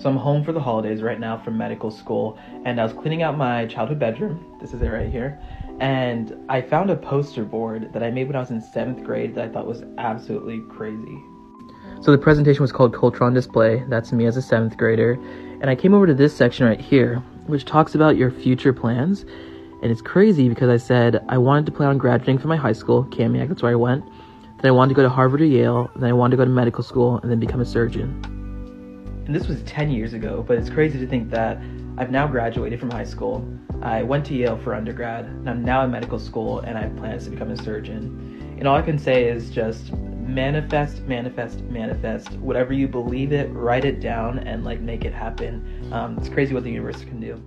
So I'm home for the holidays right now from medical school, and I was cleaning out my childhood bedroom. This is it right here. And I found a poster board that I made when I was in seventh grade that I thought was absolutely crazy. So the presentation was called Culture on Display. That's me as a seventh grader. And I came over to this section right here, which talks about your future plans. And it's crazy because I said I wanted to plan on graduating from my high school, Kamiak, that's where I went. Then I wanted to go to Harvard or Yale. Then I wanted to go to medical school and then become a surgeon. And this was 10 years ago, but it's crazy to think that I've now graduated from high school. I went to Yale for undergrad, and I'm now in medical school, and I have plans to become a surgeon. And all I can say is just manifest, manifest, manifest. Whatever you believe it, write it down, and like make it happen. Um, it's crazy what the universe can do.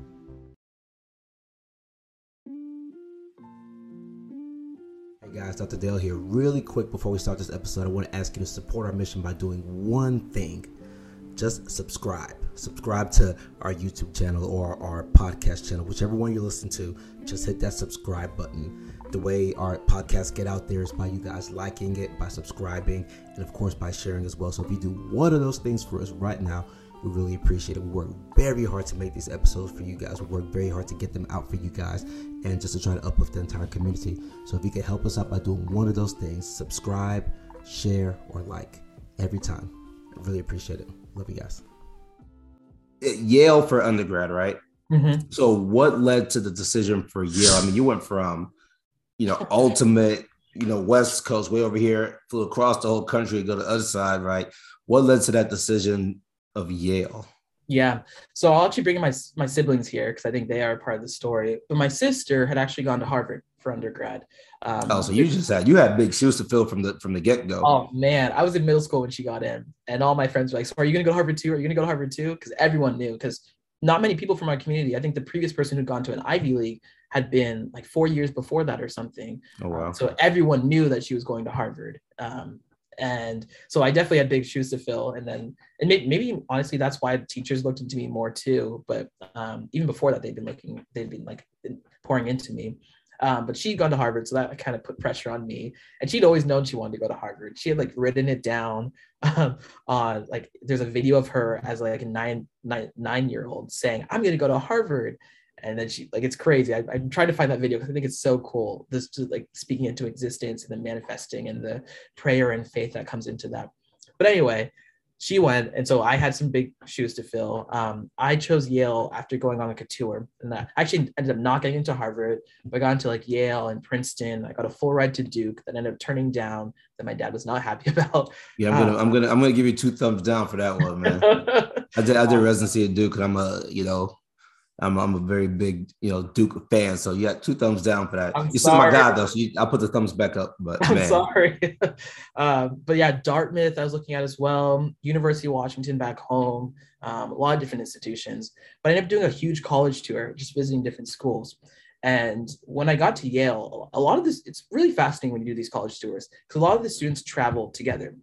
Hey guys, Dr. Dale here. Really quick before we start this episode, I want to ask you to support our mission by doing one thing just subscribe. Subscribe to our YouTube channel or our podcast channel, whichever one you listen to. Just hit that subscribe button. The way our podcasts get out there is by you guys liking it, by subscribing, and of course by sharing as well. So if you do one of those things for us right now, we really appreciate it. We work very hard to make these episodes for you guys. We work very hard to get them out for you guys and just to try to uplift the entire community. So if you could help us out by doing one of those things, subscribe, share, or like every time. I really appreciate it. Love you guys. Yale for undergrad, right? Mm-hmm. So, what led to the decision for Yale? I mean, you went from, you know, ultimate, you know, West Coast way over here, flew across the whole country to go to the other side, right? What led to that decision of Yale? Yeah. So I'll actually bring in my my siblings here because I think they are part of the story. But my sister had actually gone to Harvard for undergrad. Um, oh, so you just had you had big shoes to fill from the from the get go. Oh man, I was in middle school when she got in, and all my friends were like, "So are you gonna go to Harvard too? Are you gonna go to Harvard too?" Because everyone knew. Because not many people from our community. I think the previous person who'd gone to an Ivy League had been like four years before that or something. Oh wow! Um, so everyone knew that she was going to Harvard. Um, and so I definitely had big shoes to fill. And then, and maybe, maybe honestly, that's why teachers looked into me more too. But um, even before that, they'd been looking, they'd been like pouring into me. Um, but she'd gone to Harvard, so that kind of put pressure on me. And she'd always known she wanted to go to Harvard. She had like written it down um, on like there's a video of her as like a nine nine nine year old saying, "I'm going to go to Harvard." And then she like it's crazy. I, I'm trying to find that video because I think it's so cool. This just like speaking into existence and the manifesting and the prayer and faith that comes into that. But anyway, she went, and so I had some big shoes to fill. Um, I chose Yale after going on like a tour, and that actually ended up not getting into Harvard. But I got into like Yale and Princeton. I got a full ride to Duke that ended up turning down that my dad was not happy about. Yeah, I'm gonna, um, I'm gonna, I'm gonna give you two thumbs down for that one, man. I did, I did residency at Duke, and I'm a, you know, I'm, I'm a very big, you know, Duke fan. So got two thumbs down for that. I'm you sorry. see my guy though, so you, I'll put the thumbs back up. But I'm man. sorry. um, but yeah, Dartmouth I was looking at as well. University of Washington back home. Um, a lot of different institutions. But I ended up doing a huge college tour, just visiting different schools. And when I got to Yale, a lot of this, it's really fascinating when you do these college tours because a lot of the students travel together.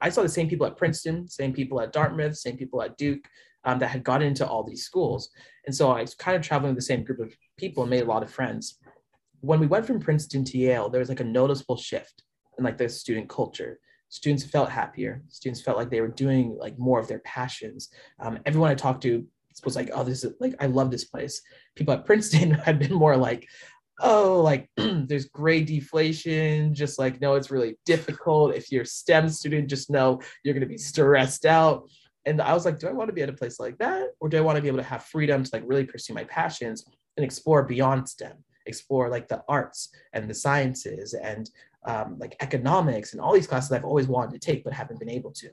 I saw the same people at Princeton, same people at Dartmouth, same people at Duke, um, that had gotten into all these schools. And so I was kind of traveling with the same group of people and made a lot of friends. When we went from Princeton to Yale, there was like a noticeable shift in like the student culture. Students felt happier. Students felt like they were doing like more of their passions. Um, everyone I talked to was like, "Oh, this is like I love this place." People at Princeton had been more like, "Oh, like there's grade deflation." Just like, no, it's really difficult. If you're STEM student, just know you're going to be stressed out and I was like, do I want to be at a place like that? Or do I want to be able to have freedom to like really pursue my passions and explore beyond STEM, explore like the arts and the sciences and um, like economics and all these classes I've always wanted to take but haven't been able to.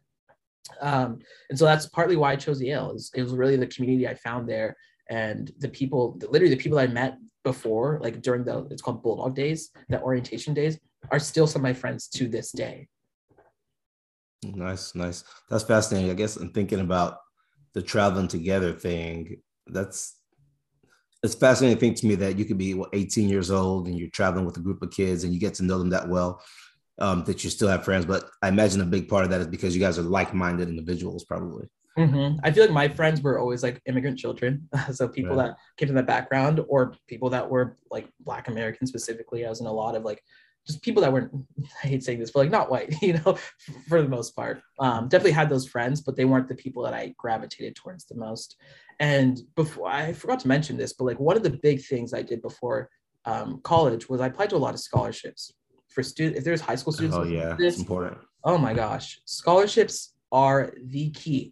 Um, and so that's partly why I chose Yale. It was, it was really the community I found there and the people, literally the people I met before, like during the, it's called Bulldog Days, the orientation days, are still some of my friends to this day. Nice, nice. That's fascinating. I guess I'm thinking about the traveling together thing. That's it's fascinating thing to me that you could be what, 18 years old and you're traveling with a group of kids and you get to know them that well um, that you still have friends. But I imagine a big part of that is because you guys are like-minded individuals, probably. Mm-hmm. I feel like my friends were always like immigrant children, so people right. that came from that background or people that were like Black American specifically. I was in a lot of like just people that weren't i hate saying this but like not white you know for the most part. Um, definitely had those friends but they weren't the people that i gravitated towards the most. And before i forgot to mention this but like one of the big things i did before um, college was i applied to a lot of scholarships for students if there's high school students oh yeah this, it's important. oh my gosh scholarships are the key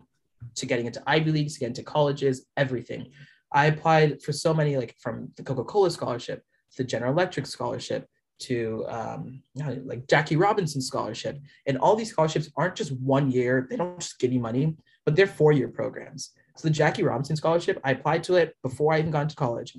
to getting into ivy leagues to get into colleges everything. I applied for so many like from the coca-cola scholarship the general electric scholarship to um, like Jackie Robinson scholarship. And all these scholarships aren't just one year, they don't just give you money, but they're four year programs. So the Jackie Robinson scholarship, I applied to it before I even got into college.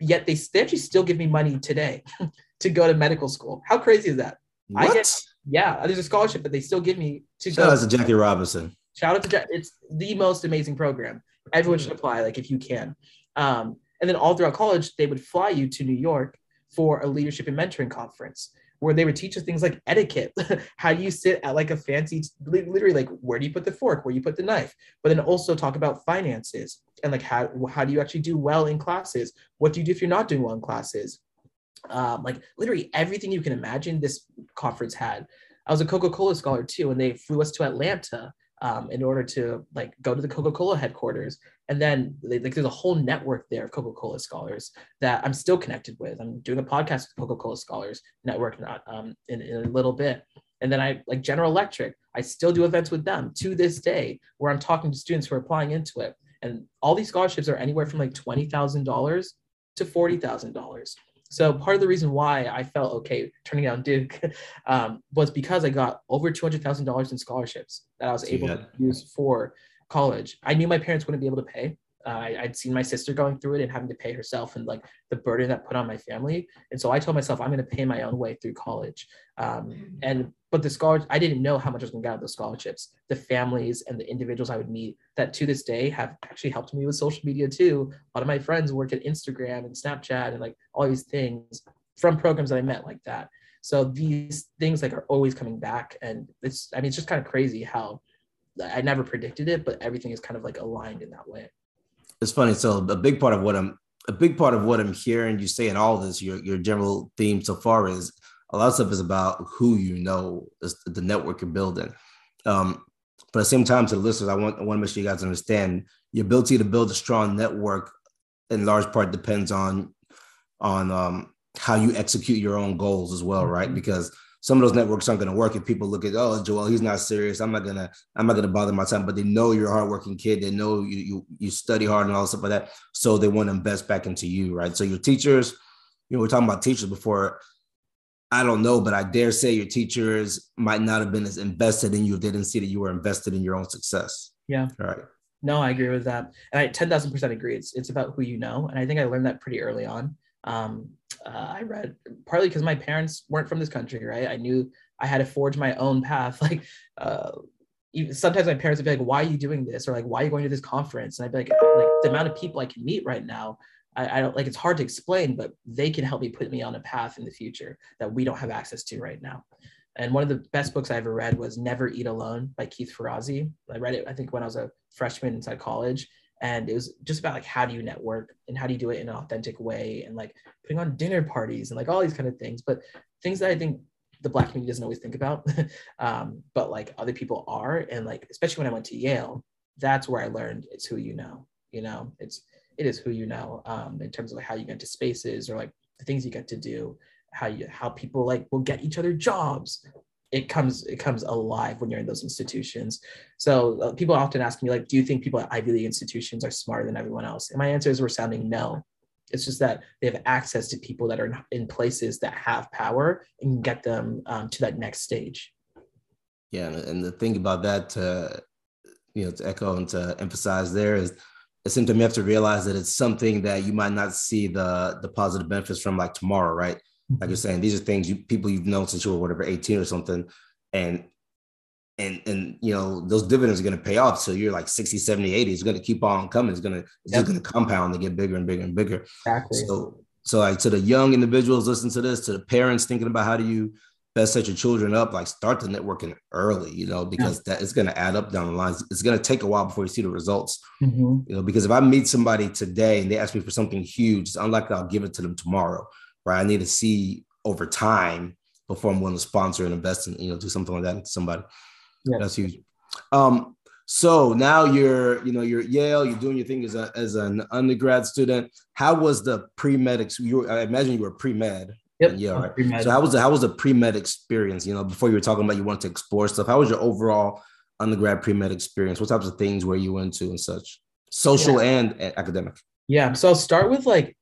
Yet they, they actually still give me money today to go to medical school. How crazy is that? What? I get, yeah, there's a scholarship that they still give me to Shout go. out to Jackie Robinson. Shout out to Jackie. It's the most amazing program. Everyone should apply, like if you can. Um, and then all throughout college, they would fly you to New York for a leadership and mentoring conference where they would teach us things like etiquette. how do you sit at like a fancy, literally like where do you put the fork, where you put the knife, but then also talk about finances and like how how do you actually do well in classes? What do you do if you're not doing well in classes? Um, like literally everything you can imagine. This conference had. I was a Coca Cola scholar too, and they flew us to Atlanta um, in order to like go to the Coca Cola headquarters. And then like there's a whole network there of coca-cola scholars that i'm still connected with. I'm doing a podcast with coca-cola scholars network not um, in, in a little bit. And then i like general electric i still do events with them to this day where i'm talking to students who are applying into it. And all these scholarships are anywhere from like $20000 to $40000 so part of the reason why I felt okay turning down Duke um, was because I got over two hundred thousand dollars in scholarships that I was able to use for college. I knew my parents wouldn't be able to pay. I, would seen my sister going through it and having to pay herself and like the burden that put on my family. And so I told myself I'm going to pay my own way through college. Um, and but the scholars, I didn't know how much I was going to get out of those scholarships. The families and the individuals I would meet that to this day have actually helped me with social media too. A lot of my friends work at Instagram and Snapchat and like all these things from programs that I met like that. So these things like are always coming back, and it's I mean it's just kind of crazy how I never predicted it, but everything is kind of like aligned in that way. It's funny. So a big part of what I'm a big part of what I'm hearing you say in all this, your your general theme so far is a lot of stuff is about who you know, the network you're building. Um, but at the same time, to the listeners, I want I want to make sure you guys understand your ability to build a strong network in large part depends on on um, how you execute your own goals as well, right? Mm-hmm. Because some of those networks aren't going to work if people look at oh Joel he's not serious. I'm not gonna I'm not gonna bother my time. But they know you're a hardworking kid. They know you you you study hard and all this stuff like that. So they want to invest back into you right? So your teachers you know we're talking about teachers before. I don't know but I dare say your teachers might not have been as invested in you if they didn't see that you were invested in your own success. Yeah. All right. No I agree with that. And I 10,000% agree. It's it's about who you know. And I think I learned that pretty early on um, uh, I read partly because my parents weren't from this country, right? I knew I had to forge my own path. Like, uh, even, sometimes my parents would be like, "Why are you doing this?" or like, "Why are you going to this conference?" And I'd be like, "Like the amount of people I can meet right now, I, I don't like. It's hard to explain, but they can help me put me on a path in the future that we don't have access to right now." And one of the best books I ever read was Never Eat Alone by Keith Ferrazzi. I read it, I think, when I was a freshman inside college and it was just about like how do you network and how do you do it in an authentic way and like putting on dinner parties and like all these kind of things but things that i think the black community doesn't always think about um, but like other people are and like especially when i went to yale that's where i learned it's who you know you know it's it is who you know um, in terms of like how you get to spaces or like the things you get to do how you how people like will get each other jobs it comes it comes alive when you're in those institutions. So uh, people often ask me like, do you think people at Ivy League institutions are smarter than everyone else? And my answer is we're sounding no. It's just that they have access to people that are in, places that have power and get them um, to that next stage. Yeah, and the thing about that, to, you know, to echo and to emphasize there is, seems to you have to realize that it's something that you might not see the the positive benefits from like tomorrow, right? Like you're saying, these are things you people you've known since you were whatever 18 or something. And and and you know those dividends are going to pay off. So you're like 60 70 80 it's going to keep on coming. It's going to it's just going to compound and get bigger and bigger and bigger. Exactly. So so like to the young individuals listen to this to the parents thinking about how do you best set your children up like start the networking early you know because yeah. that is going to add up down the line it's going to take a while before you see the results. Mm-hmm. you know because if i meet somebody today and they ask me for something huge it's unlikely i'll give it to them tomorrow right? I need to see over time before I'm willing to sponsor and invest in, you know, do something like that to somebody. Yeah. That's huge. Um, so now you're, you know, you're at Yale, you're doing your thing as a as an undergrad student. How was the pre-med? You were, I imagine you were pre-med. Yep. Yeah, right. Pre-med. So how was the how was the pre-med experience? You know, before you were talking about you wanted to explore stuff. How was your overall undergrad pre-med experience? What types of things were you into and such? Social and a- academic. Yeah. So I'll start with like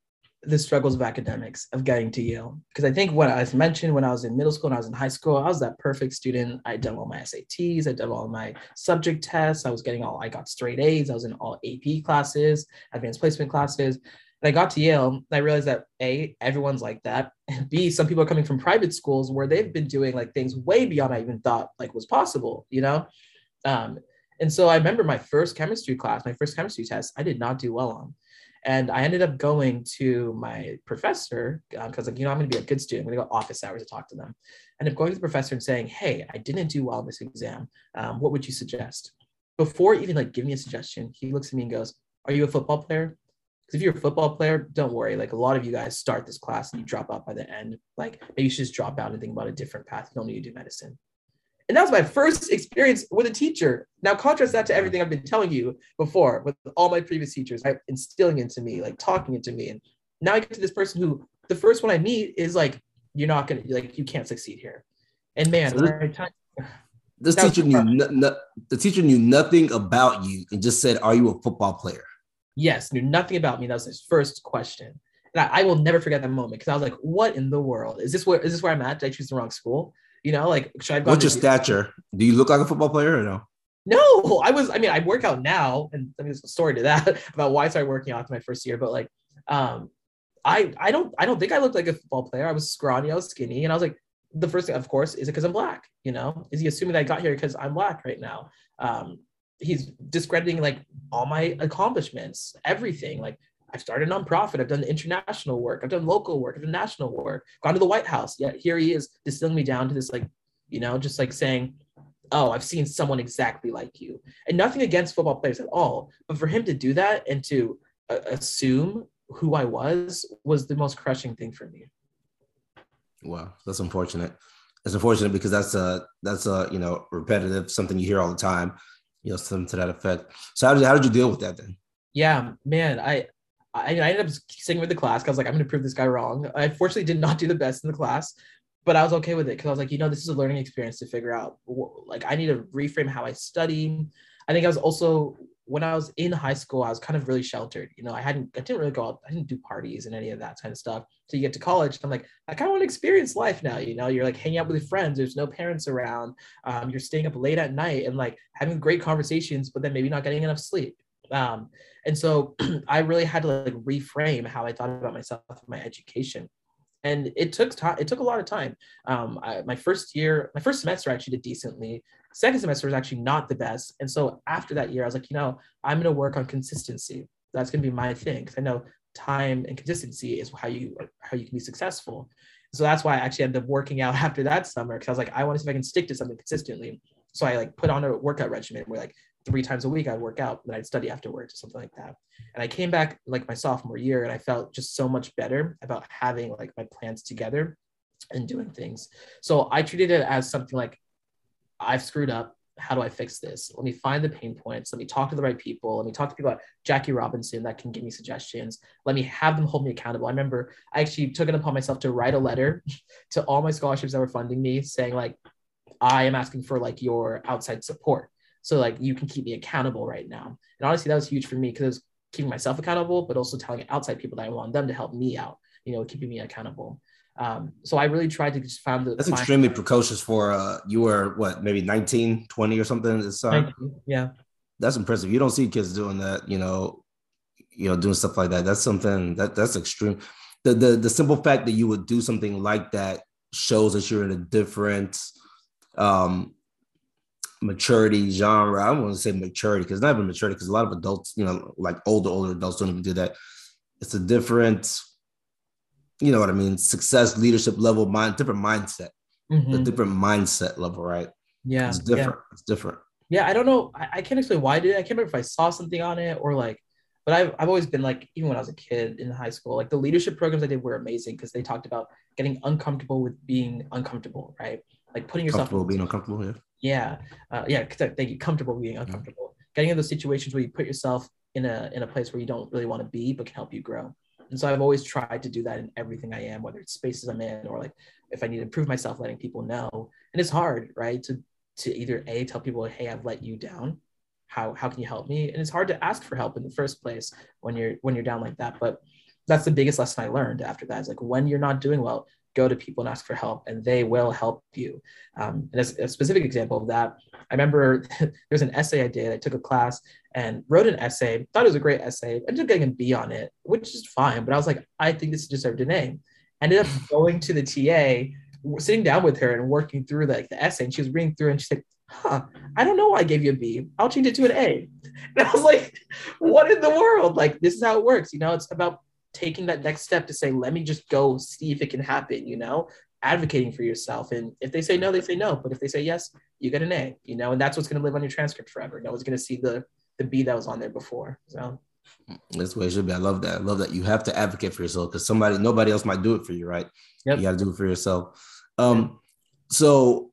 the struggles of academics of getting to Yale. Because I think what I mentioned when I was in middle school and I was in high school, I was that perfect student. I'd done all my SATs, I'd done all my subject tests. I was getting all, I got straight A's. I was in all AP classes, advanced placement classes. And I got to Yale and I realized that A, everyone's like that. And B, some people are coming from private schools where they've been doing like things way beyond I even thought like was possible, you know? Um, and so I remember my first chemistry class, my first chemistry test, I did not do well on. And I ended up going to my professor because, like, you know, I'm going to be a good student. I'm going to go office hours to talk to them. I ended up going to the professor and saying, "Hey, I didn't do well in this exam. Um, what would you suggest?" Before even like giving me a suggestion, he looks at me and goes, "Are you a football player?" Because if you're a football player, don't worry. Like a lot of you guys start this class and you drop out by the end. Like maybe you should just drop out and think about a different path. You don't need to do medicine. And that was my first experience with a teacher. Now contrast that to everything I've been telling you before with all my previous teachers, right? Instilling into me, like talking into me. And now I get to this person who the first one I meet is like, you're not gonna like you can't succeed here. And man, So this- This teacher knew no, no, the teacher knew nothing about you and just said, "Are you a football player?" yes, knew nothing about me. That was his first question. And I, I will never forget that moment because I was like, what in the world? Is this where is this where I'm at? Did I choose the wrong school? You know, like should I What's your stature? Do you look like a football player or no? No, I was. I mean, I work out now, and I mean, there's a story to that about why I started working out after my first year. But like, um, I I don't I don't think I looked like a football player. I was scrawny, I was skinny, and I was like, the first thing, of course, is it because I'm black? You know, is he assuming that I got here because I'm black right now? Um, he's discrediting like all my accomplishments, everything. Like I've started a nonprofit, I've done international work, I've done local work, I've done national work, gone to the White House. Yet here he is distilling me down to this like, you know, just like saying, oh, I've seen someone exactly like you. And nothing against football players at all, but for him to do that and to uh, assume who I was was the most crushing thing for me. Wow, that's unfortunate. It's unfortunate because that's a that's a you know repetitive something you hear all the time. You know, something to that effect. So how did how did you deal with that then? Yeah, man, I I, I ended up sitting with the class. I was like, I'm gonna prove this guy wrong. I fortunately did not do the best in the class, but I was okay with it because I was like, you know, this is a learning experience to figure out. Like, I need to reframe how I study. I think I was also when I was in high school, I was kind of really sheltered. You know, I hadn't, I didn't really go out, I didn't do parties and any of that kind of stuff. So you get to college, I'm like, I kind of want to experience life now. You know, you're like hanging out with your friends. There's no parents around. Um, you're staying up late at night and like having great conversations, but then maybe not getting enough sleep. Um, and so I really had to like reframe how I thought about myself and my education. And it took time. It took a lot of time. Um, I, my first year, my first semester, I actually did decently. Second semester was actually not the best. And so after that year, I was like, you know, I'm going to work on consistency. That's going to be my thing because I know time and consistency is how you how you can be successful. So that's why I actually ended up working out after that summer because I was like, I want to see if I can stick to something consistently. So I like put on a workout regimen where like three times a week I'd work out, then I'd study afterwards or something like that. And I came back like my sophomore year and I felt just so much better about having like my plans together and doing things. So I treated it as something like I've screwed up. How do I fix this? Let me find the pain points. Let me talk to the right people. Let me talk to people like Jackie Robinson that can give me suggestions. Let me have them hold me accountable. I remember I actually took it upon myself to write a letter to all my scholarships that were funding me saying like, I am asking for like your outside support. So like you can keep me accountable right now. And honestly, that was huge for me because it was keeping myself accountable, but also telling outside people that I want them to help me out, you know, keeping me accountable. Um, so I really tried to just find the That's find- extremely precocious for uh you were what maybe 19, 20 or something at this time. yeah. That's impressive. You don't see kids doing that, you know, you know, doing stuff like that. That's something that that's extreme. The the the simple fact that you would do something like that shows that you're in a different um maturity genre. I don't want to say maturity because not even maturity because a lot of adults, you know, like older, older adults don't even do that. It's a different, you know what I mean, success, leadership level, mind, different mindset, a Mhm. different mindset level, right? Yeah. It's yeah. different. It's different. Yeah, I don't know. I, I can't explain why I did it. I can't remember if I saw something on it or like but I've, I've always been like, even when I was a kid in high school, like the leadership programs I did were amazing because they talked about getting uncomfortable with being uncomfortable, right? Like putting yourself Comfortable being uncomfortable. Yeah. yeah uh, yeah thank you comfortable being uncomfortable. Getting in those situations where you put yourself in a in a place where you don't really want to be but can help you grow. And so i've always tried to do that in everything i am whether it's spaces i'm in or like if i need to improve myself letting people know. And it's hard right to to either a tell people hey i've let you down. How how can you help me? And it's hard to ask for help in the first place when you're when you're down like that. But that's the biggest lesson i learned after that is like when you're not doing well go to people and ask for help and they will help you. Um, and as a specific example of that i remember there's an essay i did. I took a class and wrote an essay thought it was a great essay ended up getting a b on it which is fine but i was like i think this deserved an a. Ended up going to the ta sitting down with her and working through like the essay and she was reading through and she said huh i don't know why i gave you a b. I'll change it to an a. And i was like what in the world? Like this is how it works you know? It's about taking that next step to say, let me just go see if it can happen, you know, advocating for yourself. And if they say no, they say no. But if they say yes, you get an A, you know, and that's what's going to live on your transcript forever. No one's going to see the the B that was on there before. So that's what way it should be. I love that. I love that you have to advocate for yourself because somebody, nobody else might do it for you, right? Yep. You got to do it for yourself. Um, so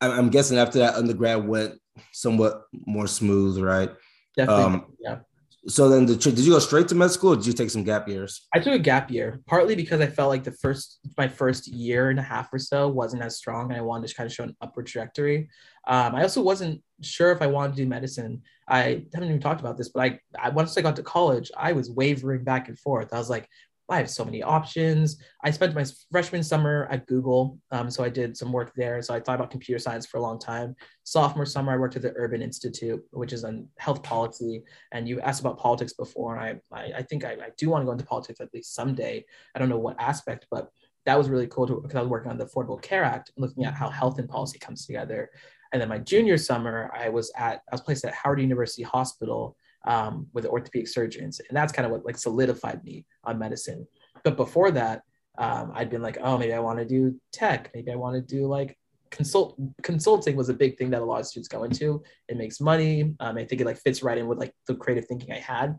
I'm guessing after that undergrad went somewhat more smooth, right? Definitely. Um, yeah so then the, did you go straight to med school or did you take some gap years? I took a gap year partly because i felt like the first my first year and a half or so wasn't as strong and i wanted to kind of show an upward trajectory. Um, i also wasn't sure if i wanted to do medicine. I haven't even talked about this but I, I once i got to college i was wavering back and forth. I was like I have so many options. I spent my freshman summer at Google, um, so I did some work there. So I thought about computer science for a long time. Sophomore summer, I worked at the Urban Institute, which is on health policy. And you asked about politics before, and I, I, I think I, I, do want to go into politics at least someday. I don't know what aspect, but that was really cool because I was working on the Affordable Care Act, looking at how health and policy comes together. And then my junior summer, I was at I was placed at Howard University Hospital um, with orthopedic surgeons. And that's kind of what like solidified me on medicine. But before that, um, I'd been like, oh, maybe I want to do tech. Maybe I want to do like consult consulting was a big thing that a lot of students go into. It makes money. Um, I think it like fits right in with like the creative thinking I had.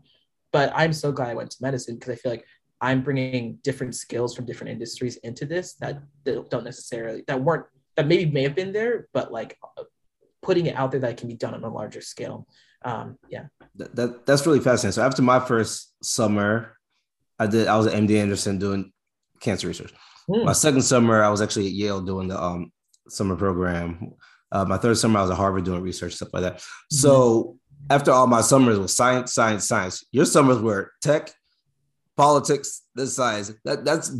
But I'm so glad I went to medicine because I feel like I'm bringing different skills from different industries into this that, that don't necessarily that weren't that maybe may have been there, but like putting it out there that can be done on a larger scale um, yeah. That, that, that's really fascinating. So after my first summer, I did I was at MD Anderson doing cancer research. Mm. My second summer, I was actually at Yale doing the um, summer program. Uh, my third summer, I was at Harvard doing research stuff like that. Mm-hmm. So after all my summers was science, science, science. Your summers were tech, politics, this science. That that's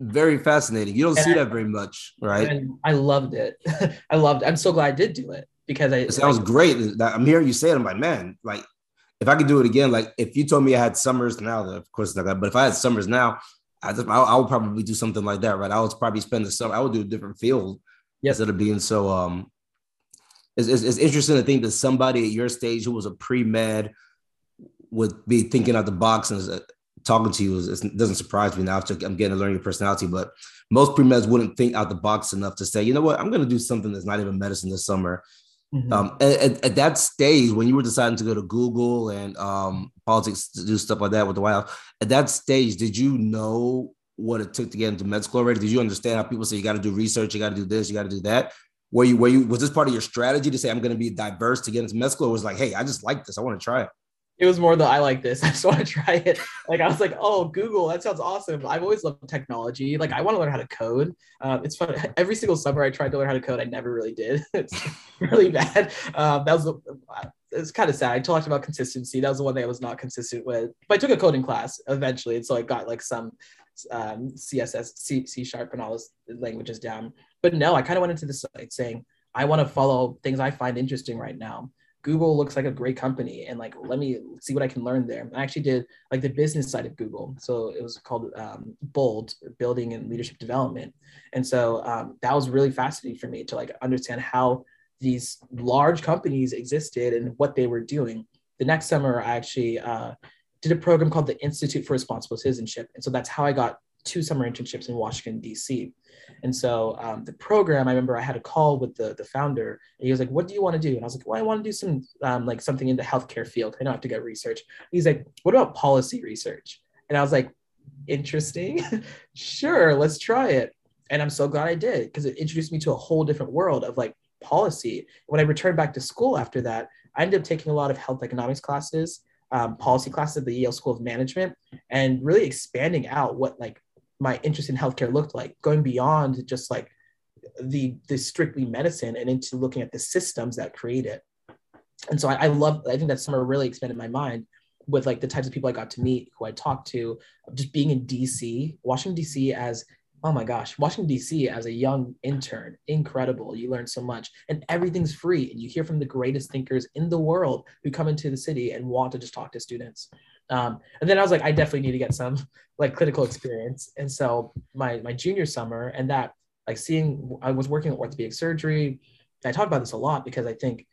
very fascinating. You don't and see I, that very much, right? And I loved it. I loved. It. I'm so glad I did do it because I, it sounds like, great. I'm hearing you say it. I'm like, man, like if I could do it again, like if you told me I had summers now, of course not that. But if I had summers now, I just I, I, would probably do something like that, right? I would probably spend the summer. I would do a different field yep. instead of being so. Um, it's, it's, it's interesting to think that somebody at your stage who was a pre med would be thinking out the box and uh, talking to you. It doesn't surprise me now. I'm getting to learn your personality, but most pre meds wouldn't think out the box enough to say, you know what, I'm going to do something that's not even medicine this summer Mm-hmm. Um, at, at, that stage, when you were deciding to go to Google and um, politics to do stuff like that with the White House, at that stage, did you know what it took to get into med school already? Did you understand how people say you got to do research, you got to do this, you got to do that? Were you, were you, was this part of your strategy to say I'm going to be diverse to get into med school? Or was like, hey, I just like this, I want to try it it was more the I like this. I just want to try it. Like I was like, oh, Google, that sounds awesome. I've always loved technology. Like I want to learn how to code. Um, it's fun. Every single summer I tried to learn how to code. I never really did. it's really bad. Um, that was it's kind of sad. I talked about consistency. That was the one thing I was not consistent with. But I took a coding class eventually, and so I got like some um, CSS, C, C sharp, and all those languages down. But no, I kind of went into this like saying I want to follow things I find interesting right now. Google looks like a great company and like let me see what I can learn there. I actually did like the business side of Google. So it was called um, Bold Building and Leadership Development. And so um, that was really fascinating for me to like understand how these large companies existed and what they were doing. The next summer, I actually uh, did a program called the Institute for Responsible Citizenship. And so that's how I got two summer internships in Washington, D.C. And so um, the program, I remember I had a call with the, the founder and he was like, what do you want to do? And I was like, well, I want to do some um, like something in the healthcare field. I don't have to get research. He's like, what about policy research? And I was like, interesting. sure, let's try it. And I'm so glad I did because it introduced me to a whole different world of like policy. When I returned back to school after that, I ended up taking a lot of health economics classes, um, policy classes at the Yale School of Management, and really expanding out what like my interest in healthcare looked like, going beyond just like the the strictly medicine and into looking at the systems that create it. And so I, I love, I think that summer really expanded my mind with like the types of people I got to meet, who I talked to, just being in DC, Washington DC as oh my gosh, Washington DC as a young intern, incredible. You learn so much, and everything's free, and you hear from the greatest thinkers in the world who come into the city and want to just talk to students. Um, and then I was like, I definitely need to get some like clinical experience. And so my my junior summer, and that like seeing, I was working in orthopedic surgery. I talk about this a lot because I think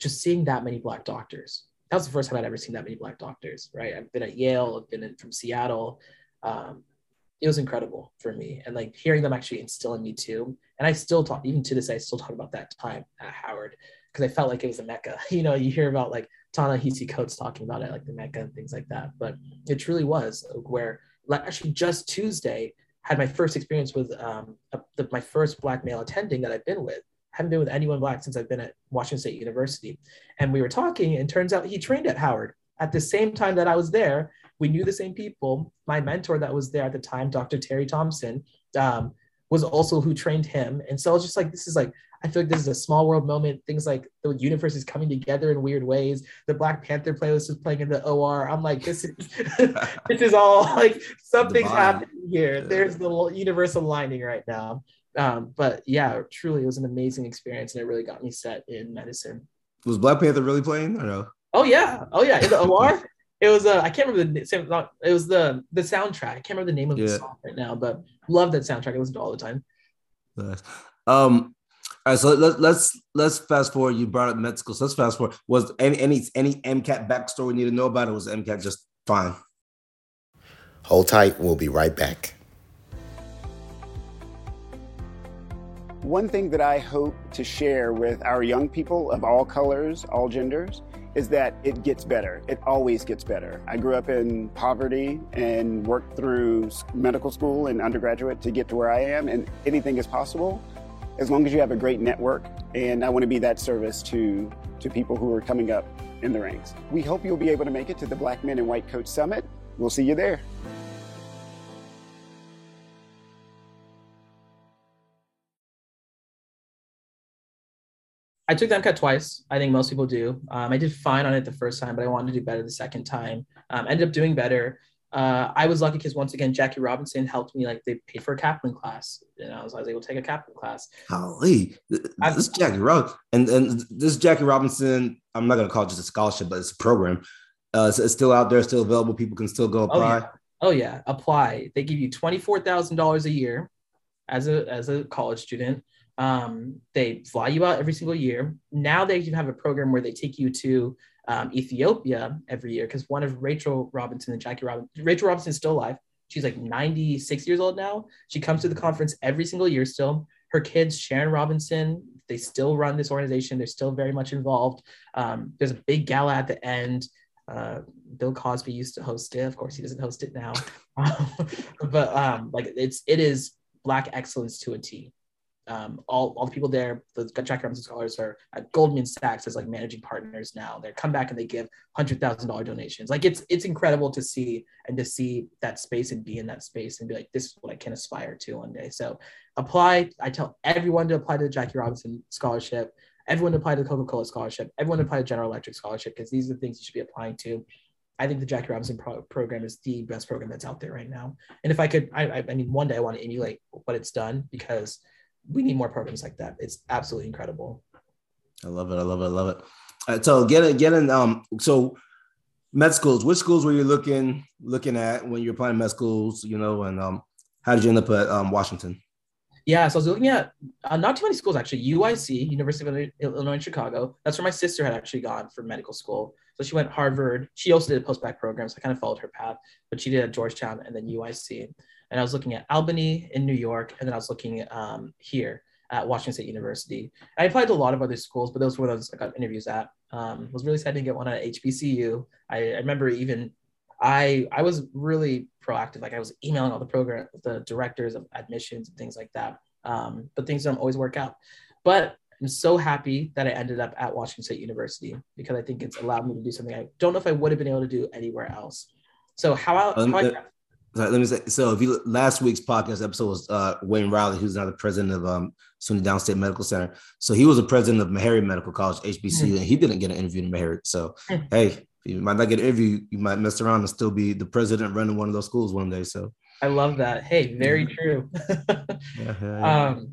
just seeing that many black doctors. That was the first time I'd ever seen that many black doctors. Right? I've been at Yale. I've been in, from Seattle. Um, it was incredible for me, and like hearing them actually instill in me too. And I still talk, even to this I still talk about that time at Howard because I felt like it was a mecca. You know, you hear about like Ta-Nehisi Coates talking about it, like the Mecca and things like that. But it truly was where, like, actually, just Tuesday had my first experience with um, a, the, my first black male attending that I've been with. I haven't been with anyone black since I've been at Washington State University. And we were talking, and turns out he trained at Howard at the same time that I was there. We knew the same people. My mentor that was there at the time, Dr. Terry Thompson, um, was also who trained him. And so I was just like, this is like I feel like this is a small world moment. Things like the universe is coming together in weird ways. The Black Panther playlist is playing in the OR. I'm like, this is this is all like something's happening here. There's the universe aligning right now. Um, but yeah, truly, it was an amazing experience, and it really got me set in medicine. Was Black Panther really playing? or no? Oh yeah, oh yeah, in the OR. it was uh, I can't remember the it was the the soundtrack. I can't remember the name of yeah. the song right now, but love that soundtrack. I listen to all the time. Nice. Um, all right, so let's let's let's fast forward. You brought up med school, so let's fast forward. Was any any any MCAT backstory we need to know about it? Was MCAT just fine? Hold tight. We'll be right back. One thing that I hope to share with our young people of all colors, all genders, is that it gets better. It always gets better. I grew up in poverty and worked through medical school and undergraduate to get to where I am, and anything is possible as long as you have a great network. And I want to be that service to, to people who are coming up in the ranks. We hope you'll be able to make it to the Black Men in White Coat Summit. We'll see you there. I took the MCAT twice. I think most people do. Um, I did fine on it the first time, but I wanted to do better the second time. Um, ended up doing better uh, I was lucky because once again, Jackie Robinson helped me. Like they paid for a Kaplan class, and I was, I was able to take a Kaplan class. Holy, this is Jackie Robinson, and and this Jackie Robinson. I'm not gonna call it just a scholarship, but it's a program. Uh, it's, it's still out there, still available. People can still go apply. Oh yeah, oh, yeah. apply. They give you twenty four thousand dollars a year as a as a college student. Um, they fly you out every single year. Now they even have a program where they take you to um, Ethiopia every year because one of Rachel Robinson and Jackie Robinson, Rachel Robinson is still alive. She's like 96 years old now. She comes to the conference every single year still. Her kids, Sharon Robinson, they still run this organization. They're still very much involved. Um, there's a big gala at the end. Uh, Bill Cosby used to host it. Of course, he doesn't host it now. but um, like it's it is black excellence to a T um, all, all the people there, the Jack Robinson scholars are at Goldman Sachs as like managing partners now. They come back and they give hundred thousand dollar donations. Like it's it's incredible to see and to see that space and be in that space and be like, this is what I can aspire to one day. So apply. I tell everyone to apply to the Jackie Robinson scholarship. Everyone to apply to the Coca Cola scholarship. Everyone to apply to General Electric scholarship because these are the things you should be applying to. I think the Jackie Robinson pro- program is the best program that's out there right now. And if I could, I, I mean, one day I want to emulate what it's done because we need more programs like that. It's absolutely incredible. I love it. I love it. I love it. Right, so getting getting um so med schools. Which schools were you looking looking at when you were applying med schools? You know, and um, how did you end up at um, Washington? Yeah, so I was looking at uh, not too many schools actually. UIC, University of Illinois in Chicago. That's where my sister had actually gone for medical school. So she went Harvard. She also did a post-bac program, so I kind of followed her path. But she did at Georgetown and then UIC. And I was looking at Albany in New York, and then I was looking um, here at Washington State University. I applied to a lot of other schools, but those were those I got interviews at. Um, was really sad to get one at HBCU. I, I remember even I I was really proactive. Like I was emailing all the program the directors of admissions and things like that. Um, but things don't always work out. But I'm so happy that I ended up at Washington State University because I think it's allowed me to do something I don't know if I would have been able to do anywhere else. So how, I, Um, I, uh, Sorry, let me say. So, if you last week's podcast episode was uh, Wayne Riley, who's now the president of um, SUNY Downstate Medical Center. So he was the president of Meharry Medical College, HBCU, and he didn't get an interview in Meharry. So, Hmm. hey, you might not get an interview. You might mess around and still be the president running one of those schools one day. So, I love that. Hey, very true. um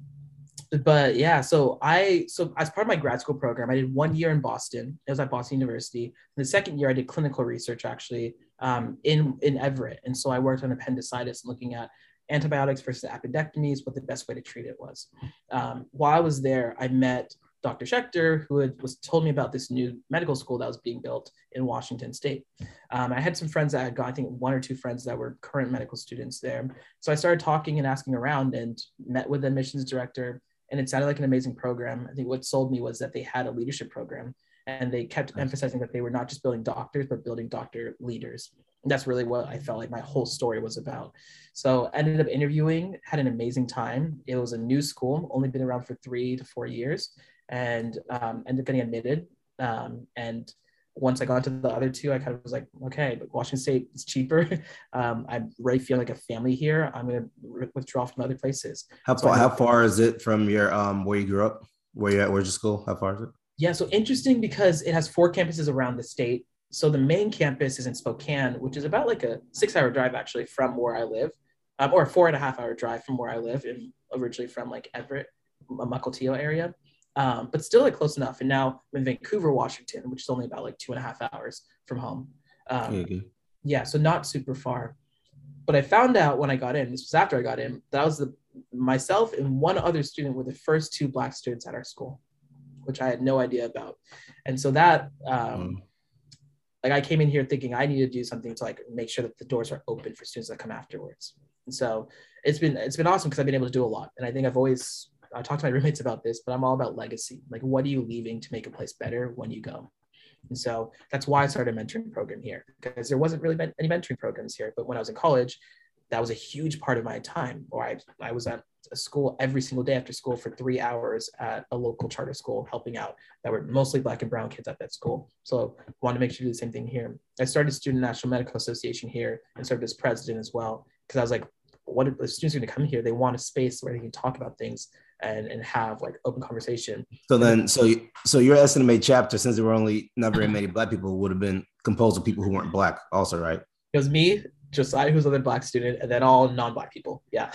but yeah so i so as part of my grad school program i did one year in boston it was at boston university and the second year i did clinical research actually um, in in everett. And so i worked on appendicitis looking at antibiotics versus appendectomies what the best way to treat it was. Um, while i was there i met dr schechter who had was told me about this new medical school that was being built in washington state. Um, i had some friends that had gone i think one or two friends that were current medical students there. So i started talking and asking around and met with the admissions director and it sounded like an amazing program. I think what sold me was that they had a leadership program and they kept emphasizing that they were not just building doctors, but building doctor leaders. And that's really what I felt like my whole story was about. So I ended up interviewing, had an amazing time. It was a new school, only been around for three to four years, and um, ended up getting admitted. Um, and once I got to the other two, I kind of was like, okay, but Washington State is cheaper. Um, I really feel like a family here. I'm going to withdraw from other places. how so far? How far is it from your um where you grew up? Where you at? Where's your school? How far is it? Yeah, so interesting because it has four campuses around the state. So the main campus is in Spokane, which is about like a six-hour drive actually from where I live, um, or a four and a half hour drive from where I live, and originally from like Everett, a Mukilteo area, um, but still like close enough. And now I'm in Vancouver, Washington, which is only about like two and a half hours from home. Um, Yeah, good. yeah, so not super far. But I found out when I got in, this was after I got in, that I was the myself and one other student were the first two black students at our school, which I had no idea about. And so that um, like I came in here thinking I need to do something to like make sure that the doors are open for students that come afterwards. And so it's been it's been awesome because I've been able to do a lot. And I think I've always I talked to my roommates about this, but I'm all about legacy. Like what are you leaving to make a place better when you go? And so that's why I started a mentoring program here because there wasn't really any mentoring programs here. But when I was in college, that was a huge part of my time. Or I, I was at a school every single day after school for three hours at a local charter school, helping out that were mostly black and brown kids at that school. So I wanted to make sure to do the same thing here. I started Student National Medical Association here and served as president as well because I was like, what if the students are going to come here? They want a space where they can talk about things and, and have like open conversation. So then, so you, so your SNMA chapter, since there were only not very many black people, would have been composed of people who weren't black, also, right? It was me, Josiah, who's another black student, and then all non-black people. Yeah,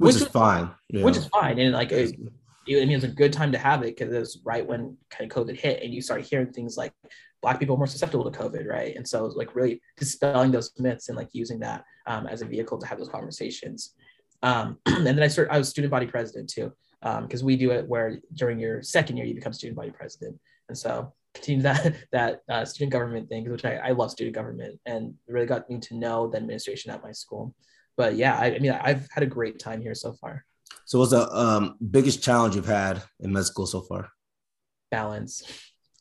Which, Which is fine. you which is fine. And like, it, I mean, it was a good time to have it because it was right when kind of COVID hit, and you start hearing things like black people are more susceptible to COVID, right? And so like really dispelling those myths and like using that um, as a vehicle to have those conversations. Um, and then I started, I was student body president too, because we do it where during your second year you become student body president, and so continue that that uh, student government thing, which I, I love student government, and really got me to know the administration at my school. But yeah, I, I mean, I've had a great time here so far. So, what's the um, biggest challenge you've had in med school so far? balance.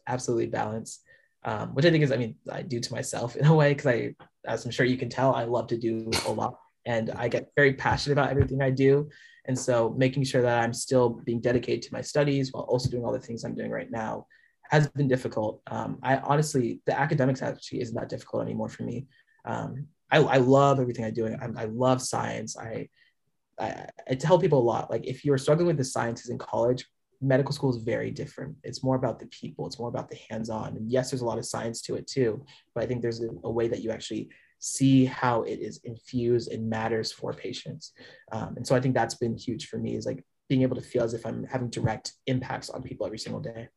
Absolutely balance. Um, which i think is i mean i do to myself in a way because i as i'm sure you can tell i love to do a lot and i get very passionate about everything i do. And so making sure that i'm still being dedicated to my studies while also doing all the things i'm doing right now has been difficult. Um, i honestly the academics actually isn't that difficult anymore for me. Um, I, I love everything i do I, I love science I, I i tell people a lot like if you're struggling with the sciences in college medical school is very different. It's more about the people, it's more about the hands on. And yes, there's a lot of science to it too, but I think there's a, a way that you actually see how it is infused and matters for patients. Um, and so I think that's been huge for me is like being able to feel as if I'm having direct impacts on people every single day.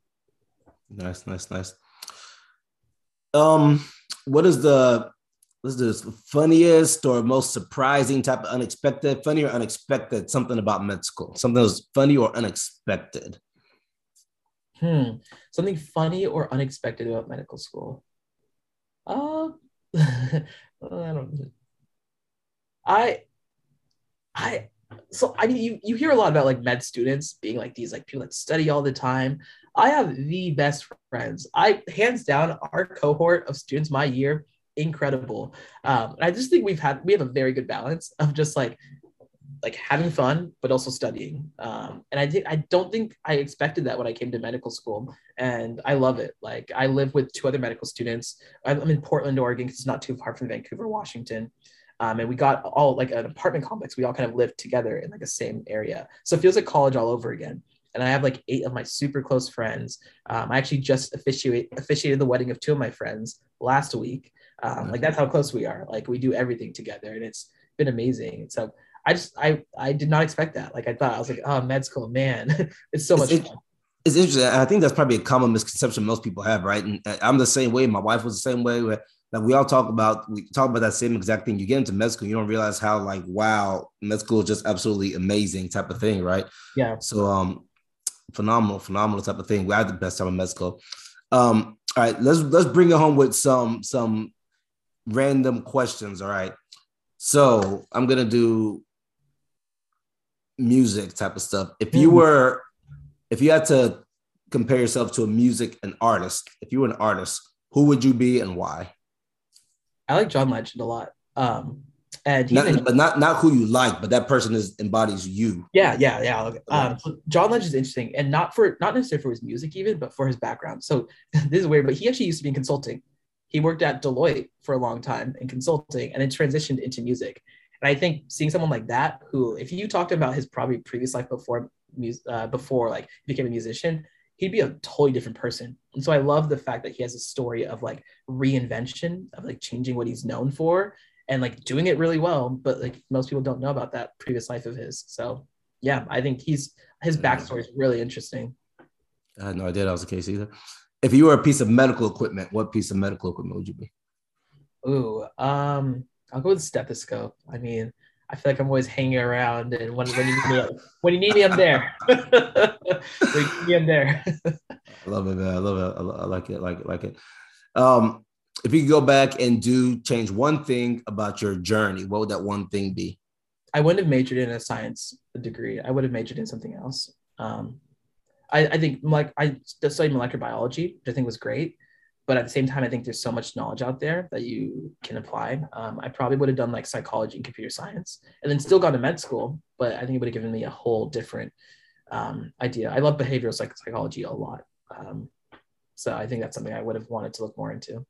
Nice, nice, nice. Um, what is the what's the funniest or most surprising type of unexpected, funny or unexpected, something about med school? Something that's funny or unexpected. Hmm. Something funny or unexpected about medical school. Uh, I don't. I I so I mean you you hear a lot about like med students being like these like people that study all the time. I have the best friends. I hands down our cohort of students my year incredible. Um, and I just think we've had we have a very good balance of just like like having fun but also studying. Um, and I think I don't think I expected that when I came to medical school, and I love it. Like I live with two other medical students. I'm in Portland, Oregon, because it's not too far from Vancouver, Washington. Um, and we got all like an apartment complex. We all kind of lived together in like the same area, so it feels like college all over again and I have like eight of my super close friends. Um, I actually just officiate, officiated the wedding of two of my friends last week. Um, like that's how close we are. Like we do everything together, and it's been amazing. So I just I I did not expect that. Like I thought I was like, oh, med school, man, it's so much it's, fun. It's interesting. I think that's probably a common misconception most people have, right? And uh, I'm the same way. My wife was the same way. Where like we all talk about we talk about that same exact thing. You get into med school, you don't realize how like wow, med school is just absolutely amazing type of thing, right? Yeah. So um, phenomenal, phenomenal type of thing. We had the best time in med school. Um, all right, let's let's bring it home with some some random questions. All right. So I'm gonna do music type of stuff. If you mm-hmm. were, if you had to compare yourself to a music an artist, if you were an artist, who would you be and why? I like John Legend a lot. Um, and not, but not not who you like, but that person is embodies you. Yeah, yeah, yeah. Okay. Um, John Legend is interesting, and not for not necessarily for his music even, but for his background. So this is weird, but he actually used to be in consulting. He worked at Deloitte for a long time in consulting, and then transitioned into music. And I think seeing someone like that, who if you talked about his probably previous life before music, uh, before like he became a musician, he'd be a totally different person. And so I love the fact that he has a story of like reinvention, of like changing what he's known for and like doing it really well. But like most people don't know about that previous life of his. So yeah, I think he's his backstory is really interesting. I had no idea that was the case either. If you were a piece of medical equipment, what piece of medical equipment would you be? Ooh, um, I'll go with stethoscope. I mean, I feel like I'm always hanging around, and when, when you need me, when you need me, I'm there. when you need me, I'm there. I love it, man. I love it. I like it. Like it. Like it. Um, if you could go back and do change one thing about your journey, what would that one thing be? I wouldn't have majored in a science degree. I would have majored in something else. Um, I, I think like I studied molecular biology, which I think was great, but at the same time, I think there's so much knowledge out there that you can apply. Um, I probably would have done like psychology and computer science, and then still gone to med school, but I think it would have given me a whole different um, idea. I love behavioral psych- psychology a lot, um, so I think that's something I would have wanted to look more into.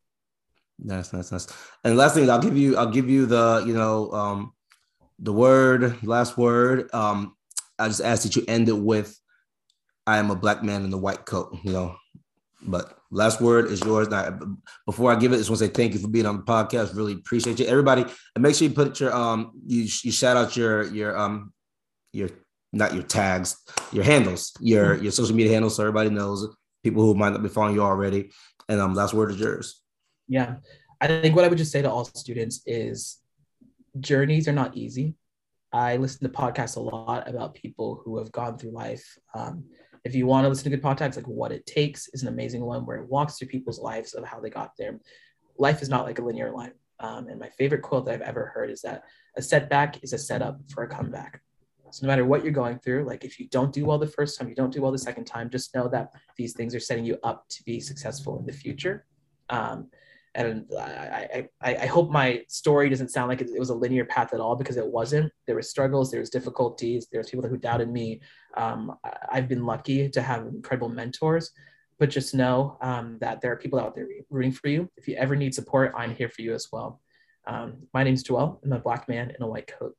Nice, nice, nice. And last thing, I'll give you, I'll give you the, you know, um, the word, last word. Um, I just ask that you end it with, "I am a black man in the white coat." You know, but last word is yours. Now, before I give it, I just want to say thank you for being on the podcast. Really appreciate you, everybody. And make sure you put your um, you you shout out your your um, your not your tags, your handles, your your social media handles, so everybody knows. People who might not be following you already. And um, last word is yours. Yeah. I think what I would just say to all students is journeys are not easy. I listen to podcasts a lot about people who have gone through life. Um, if you want to listen to good podcasts, like What It Takes is an amazing one where it walks through people's lives of how they got there. Life is not like a linear line. Um, and my favorite quote that I've ever heard is that a setback is a setup for a comeback. So no matter what you're going through, like if you don't do well the first time, you don't do well the second time, just know that these things are setting you up to be successful in the future. Um, and I, I, I hope my story doesn't sound like it, was a linear path at all because it wasn't. There were struggles, there was difficulties, there was people who doubted me. Um, I've been lucky to have incredible mentors, but just know um, that there are people out there rooting for you. If you ever need support, I'm here for you as well. Um, my name's Joel. I'm a black man in a white coat.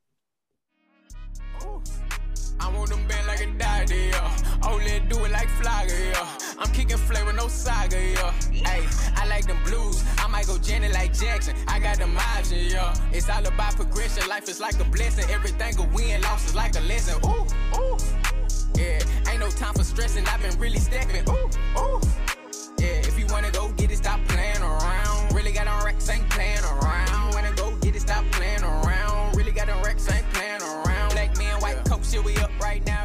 I want them like a daddy, yeah. Do it like Flagger, yeah. I'm kicking with no saga, yo. Hey, I like them blues. I might go Janet like Jackson. I got them vibes, yo. It's all about progression. Life is like a blessing. Everything a win, loss is like a lesson. Ooh, ooh. Yeah, ain't no time for stressing. I've been really stepping. Ooh, ooh. Yeah, if you wanna go get it, stop playing around. Really got on racks, ain't playing around. Wanna go get it, stop playing around. Really got on racks, ain't playing around. Black man, white yeah. coat, shit, we up right now.